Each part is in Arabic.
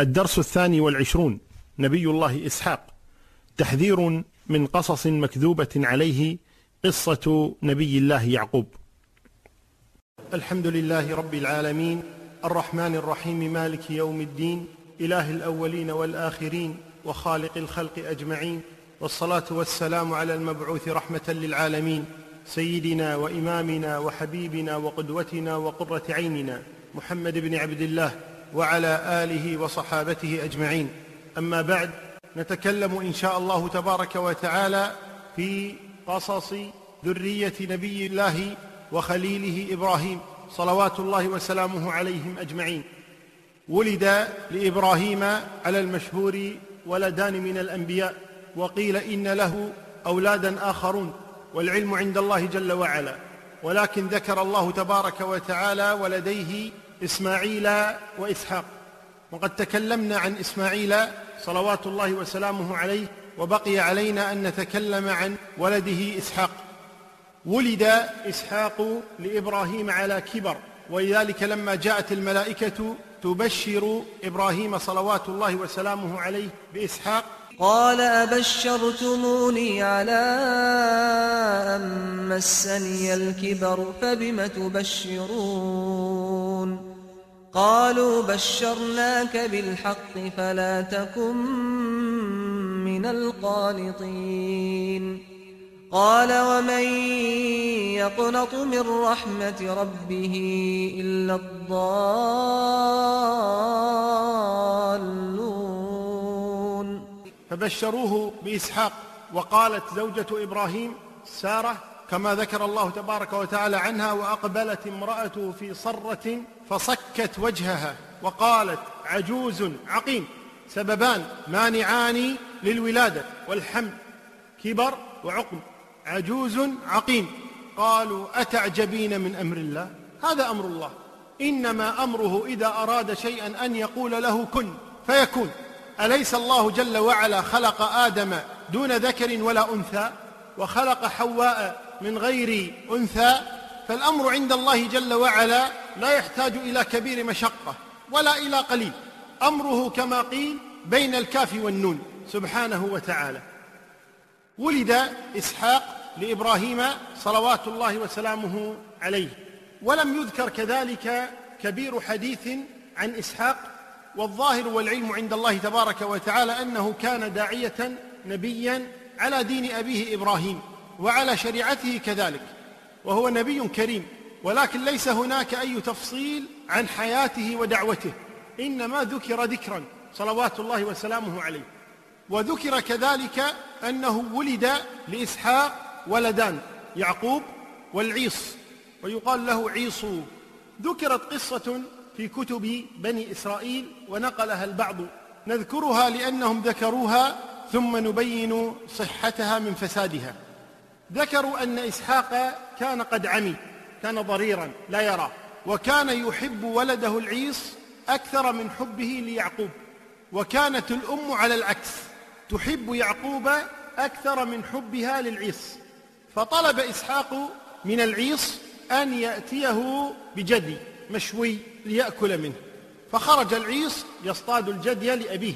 الدرس الثاني والعشرون نبي الله إسحاق. تحذير من قصص مكذوبة عليه قصة نبي الله يعقوب. الحمد لله رب العالمين الرحمن الرحيم مالك يوم الدين إله الأولين والآخرين وخالق الخلق أجمعين والصلاة والسلام على المبعوث رحمة للعالمين سيدنا وإمامنا وحبيبنا وقدوتنا وقرة عيننا محمد بن عبد الله وعلى آله وصحابته أجمعين. أما بعد نتكلم إن شاء الله تبارك وتعالى في قصص ذرية نبي الله وخليله إبراهيم صلوات الله وسلامه عليهم أجمعين. ولد لإبراهيم على المشهور ولدان من الأنبياء وقيل إن له أولادا آخرون والعلم عند الله جل وعلا. ولكن ذكر الله تبارك وتعالى ولديه إسماعيل وإسحاق. وقد تكلمنا عن إسماعيل صلوات الله وسلامه عليه وبقي علينا أن نتكلم عن ولده إسحاق. ولد إسحاق لإبراهيم على كبر. ولذلك لما جاءت الملائكة تبشر إبراهيم صلوات الله وسلامه عليه بإسحاق. قال أبشرتموني على أن مسني الكبر فبم تبشرون؟ قالوا بشرناك بالحق فلا تكن من القانطين. قال ومن يقنط من رحمة ربه إلا الضالون. فبشروه بإسحاق وقالت زوجة إبراهيم سارة كما ذكر الله تبارك وتعالى عنها وأقبلت امرأته في صرة فصكت وجهها وقالت عجوز عقيم سببان مانعان للولادة والحمل كبر وعقم عجوز عقيم. قالوا أتعجبين من أمر الله؟ هذا أمر الله. إنما أمره إذا أراد شيئا أن يقول له كن فيكون. أليس الله جل وعلا خلق آدم دون ذكر ولا أنثى؟ وخلق حواء من غير أنثى فالأمر عند الله جل وعلا لا يحتاج إلى كبير مشقة ولا إلى قليل. أمره كما قيل بين الكاف والنون سبحانه وتعالى. ولد إسحاق لإبراهيم صلوات الله وسلامه عليه. ولم يذكر كذلك كبير حديث عن إسحاق والظاهر والعلم عند الله تبارك وتعالى أنه كان داعية نبيا على دين أبيه إبراهيم. وعلى شريعته كذلك وهو نبي كريم ولكن ليس هناك أي تفصيل عن حياته ودعوته إنما ذكر ذكرا صلوات الله وسلامه عليه. وذكر كذلك أنه ولد لإسحاق ولدان يعقوب والعيص ويقال له عيصو ذكرت قصة في كتب بني إسرائيل ونقلها البعض نذكرها لأنهم ذكروها ثم نبين صحتها من فسادها. ذكروا أن إسحاق كان قد عمي كان ضريرا لا يرى وكان يحب ولده العيص أكثر من حبه ليعقوب. وكانت الأم على العكس تحب يعقوب أكثر من حبها للعيص فطلب إسحاق من العيص أن يأتيه بجدي مشوي ليأكل منه. فخرج العيص يصطاد الجدي لأبيه.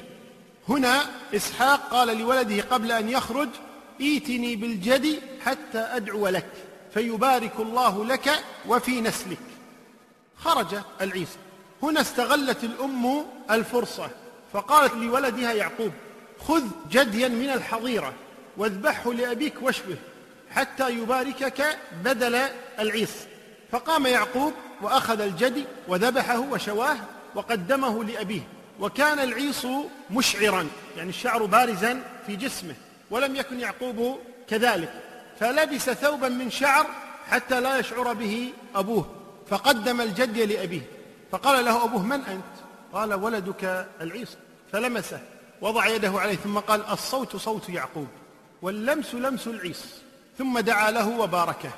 هنا إسحاق قال لولده قبل أن يخرج ايتني بالجدي حتى أدعو لك فيبارك الله لك وفي نسلك. خرج العيسى. هنا استغلت الأم الفرصة فقالت لولدها يعقوب خذ جديا من الحظيرة واذبحه لأبيك واشوه حتى يباركك بدل العيص فقام يعقوب وأخذ الجدي وذبحه وشواه وقدمه لأبيه وكان العيص مشعرا يعني الشعر بارزا في جسمه. ولم يكن يعقوب كذلك فلبس ثوبا من شعر حتى لا يشعر به أبوه فقدم الجدي لأبيه فقال له أبوه من أنت؟ قال ولدك العيص فلمسه وضع يده عليه ثم قال الصوت صوت يعقوب واللمس لمس العيص ثم دعا له وباركه.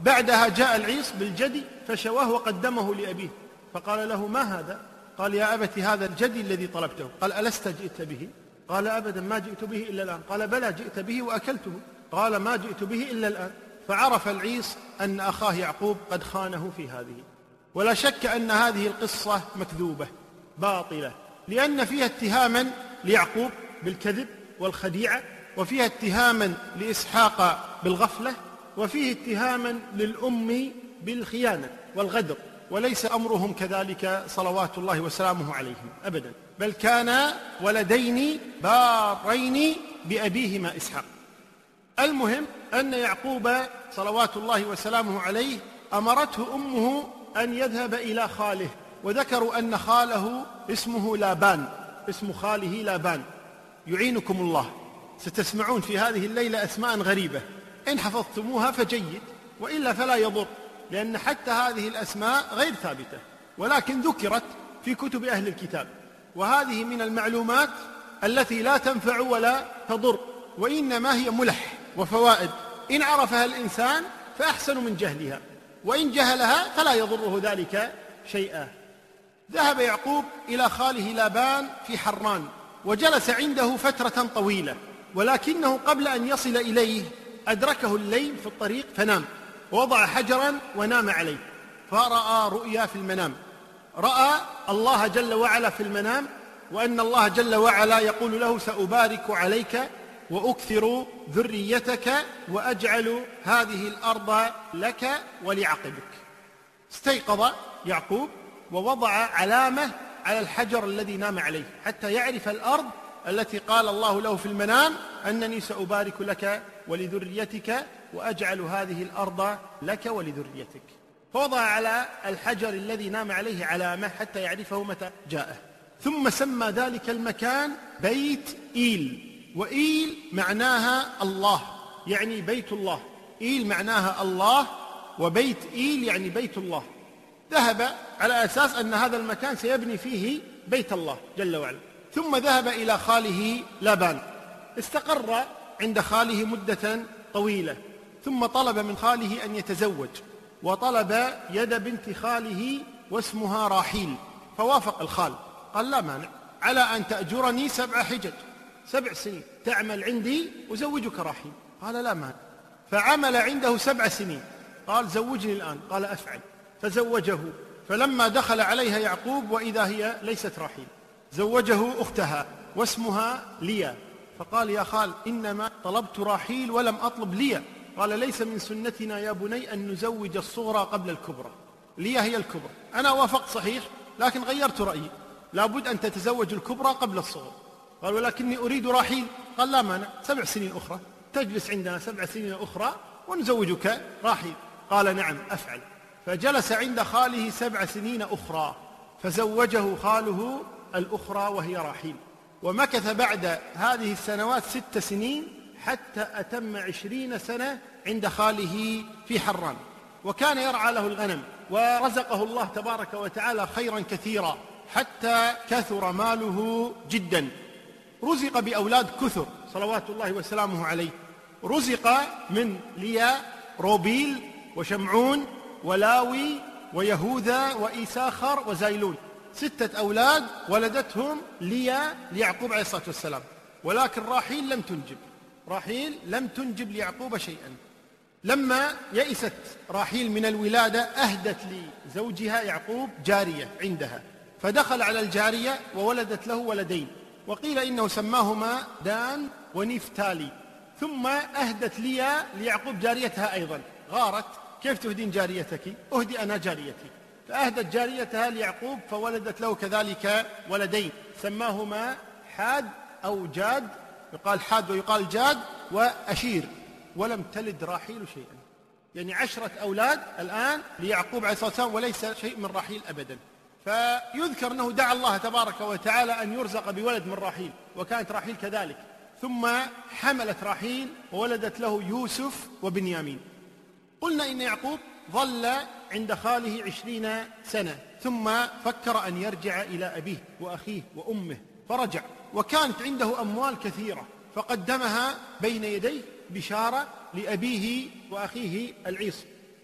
بعدها جاء العيص بالجدي فشواه وقدمه لأبيه فقال له ما هذا؟ قال يا ابت هذا الجدي الذي طلبته. قال ألست جئت به؟ قال أبدا ما جئت به إلا الآن. قال بلى جئت به وأكلته. قال ما جئت به إلا الآن. فعرف العيص أن أخاه يعقوب قد خانه في هذه. ولا شك أن هذه القصة مكذوبة باطلة لأن فيها اتهاما ليعقوب بالكذب والخديعة وفيها اتهاما لإسحاق بالغفلة وفيه اتهاما للأم بالخيانة والغدر. وليس أمرهم كذلك صلوات الله وسلامه عليهم أبدا. بل كان ولدين بارين بأبيهما إسحاق. المهم أن يعقوب صلوات الله وسلامه عليه أمرته أمه أن يذهب إلى خاله وذكروا أن خاله اسمه لابان اسم خاله لابان. يعينكم الله. ستسمعون في هذه الليلة أسماء غريبة. إن حفظتموها فجيد وإلا فلا يضر. لأن حتى هذه الأسماء غير ثابتة ولكن ذكرت في كتب أهل الكتاب. وهذه من المعلومات التي لا تنفع ولا تضر وإنما هي ملح وفوائد. إن عرفها الإنسان فأحسن من جهلها وإن جهلها فلا يضره ذلك شيئا. ذهب يعقوب إلى خاله لابان في حران وجلس عنده فترة طويلة ولكنه قبل أن يصل إليه أدركه الليل في الطريق فنام. ووضع حجرا ونام عليه فرأى رؤيا في المنام. رأى الله جل وعلا في المنام وأن الله جل وعلا يقول له سأبارك عليك وأكثر ذريتك وأجعل هذه الأرض لك ولعقبك. استيقظ يعقوب ووضع علامة على الحجر الذي نام عليه حتى يعرف الأرض التي قال الله له في المنام أنني سأبارك لك ولذريتك وأجعل هذه الأرض لك ولذريتك. فوضع على الحجر الذي نام عليه علامة حتى يعرفه متى جاءه. ثم سمى ذلك المكان بيت إيل. وإيل معناها الله يعني بيت الله. إيل معناها الله وبيت إيل يعني بيت الله. ذهب على أساس أن هذا المكان سيبني فيه بيت الله جل وعلا. ثم ذهب إلى خاله لابان استقر عند خاله مدة طويلة. ثم طلب من خاله أن يتزوج وطلب يد بنت خاله واسمها راحيل فوافق الخال. قال لا مانع على أن تأجرني سبع حجج سبع سنين تعمل عندي وزوجك راحيل. قال لا مانع فعمل عنده سبع سنين. قال زوجني الآن. قال أفعل. فزوجه. فلما دخل عليها يعقوب وإذا هي ليست راحيل زوجه أختها واسمها ليا. فقال يا خال إنما طلبت راحيل ولم أطلب ليا. قال ليس من سنتنا يا بني أن نزوج الصغرى قبل الكبرى. ليا هي الكبرى. أنا وافقت صحيح لكن غيرت رأيي. لابد أن تتزوج الكبرى قبل الصغرى. قال ولكني أريد راحيل قال لا مانع. سبع سنين أخرى. تجلس عندنا سبع سنين أخرى ونزوجك راحيل قال نعم أفعل. فجلس عند خاله سبع سنين أخرى. فزوجه خاله الأخرى وهي راحيل ومكث بعد هذه السنوات ست سنين حتى أتم عشرين سنة عند خاله في حران. وكان يرعى له الغنم ورزقه الله تبارك وتعالى خيرا كثيرا حتى كثر ماله جدا. رزق بأولاد كثر صلوات الله وسلامه عليه. رزق من ليا روبيل وشمعون ولاوي ويهوذا وإيساخر وزايلون ستة أولاد ولدتهم ليا ليعقوب عليه الصلاة والسلام. ولكن راحيل لم تنجب. راحيل لم تنجب ليعقوب شيئا. لما يئست راحيل من الولادة أهدت لزوجها يعقوب جارية عندها. فدخل على الجارية وولدت له ولدين. وقيل إنه سماهما دان ونفتالي. ثم أهدت ليا ليعقوب جاريتها أيضا. غارت كيف تهدين جاريتك؟ أهدي أنا جاريتي. فأهدت جاريتها ليعقوب فولدت له كذلك ولدين. سماهما حاد أو جاد يقال حاد ويقال جاد وأشير ولم تلد راحيل شيئا. يعني عشرة أولاد الآن ليعقوب عليه الصلاة والسلام وليس شيء من راحيل أبدا. فيذكر أنه دعا الله تبارك وتعالى أن يرزق بولد من راحيل وكانت راحيل كذلك. ثم حملت راحيل وولدت له يوسف وبنيامين. قلنا إن يعقوب ظل عند خاله عشرين سنة ثم فكر أن يرجع إلى أبيه وأخيه وأمه فرجع. وكانت عنده أموال كثيرة فقدمها بين يديه بشارة لأبيه وأخيه العيص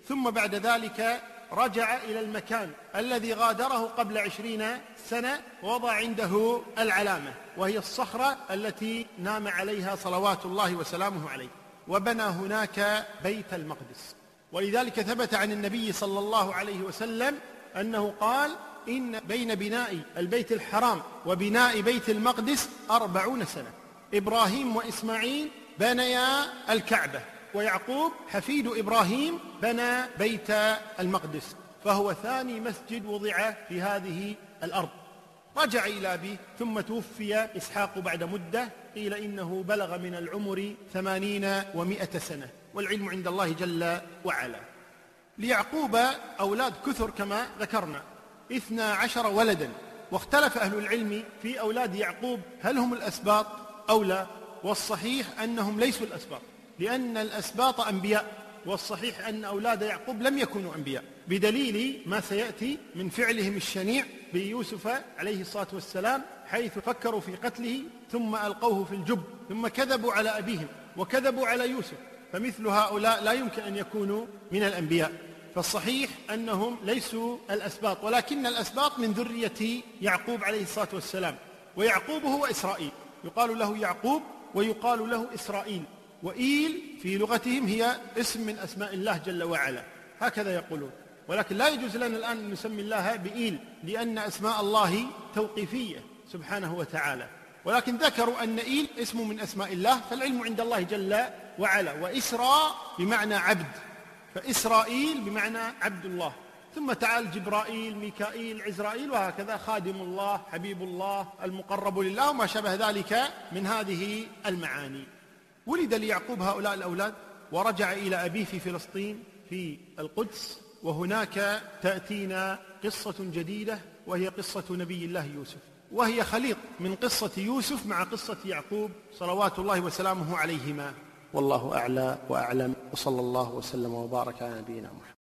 ثم بعد ذلك رجع إلى المكان الذي غادره قبل عشرين سنة ووضع عنده العلامة وهي الصخرة التي نام عليها صلوات الله وسلامه عليه. وبنى هناك بيت المقدس. ولذلك ثبت عن النبي صلى الله عليه وسلم أنه قال إن بين بناء البيت الحرام وبناء بيت المقدس أربعون سنة. إبراهيم وإسماعيل بنيا الكعبة ويعقوب حفيد إبراهيم بنى بيت المقدس فهو ثاني مسجد وضع في هذه الأرض. رجع إلى أبيه ثم توفي إسحاق بعد مدة قيل إنه بلغ من العمر ثمانين ومائة سنة والعلم عند الله جل وعلا. ليعقوب أولاد كثر كما ذكرنا. اثنا عشر ولدا واختلف أهل العلم في أولاد يعقوب هل هم الأسباط أو لا والصحيح أنهم ليسوا الأسباط لأن الأسباط أنبياء والصحيح أن أولاد يعقوب لم يكونوا أنبياء بدليل ما سيأتي من فعلهم الشنيع بيوسف عليه الصلاة والسلام حيث فكروا في قتله ثم ألقوه في الجب ثم كذبوا على أبيهم وكذبوا على يوسف فمثل هؤلاء لا يمكن أن يكونوا من الأنبياء. فالصحيح أنهم ليسوا الأسباط ولكن الأسباط من ذرية يعقوب عليه الصلاة والسلام ويعقوب هو إسرائيل. يقال له يعقوب ويقال له إسرائيل وإيل في لغتهم هي اسم من أسماء الله جل وعلا. هكذا يقولون. ولكن لا يجوز لنا الآن أن نسمي الله بإيل لأن أسماء الله توقيفية سبحانه وتعالى. ولكن ذكروا أن إيل اسم من أسماء الله فالعلم عند الله جل وعلا. وإسراء بمعنى عبد. فإسرائيل بمعنى عبد الله. ثم تعال جبرائيل ميكائيل عزرائيل وهكذا خادم الله حبيب الله المقرب لله وما شابه ذلك من هذه المعاني. ولد ليعقوب هؤلاء الأولاد ورجع إلى أبيه في فلسطين في القدس وهناك تأتينا قصة جديدة وهي قصة نبي الله يوسف. وهي خليط من قصة يوسف مع قصة يعقوب صلوات الله وسلامه عليهما. والله أعلى وأعلم وصلى الله وسلم وبارك على نبينا محمد.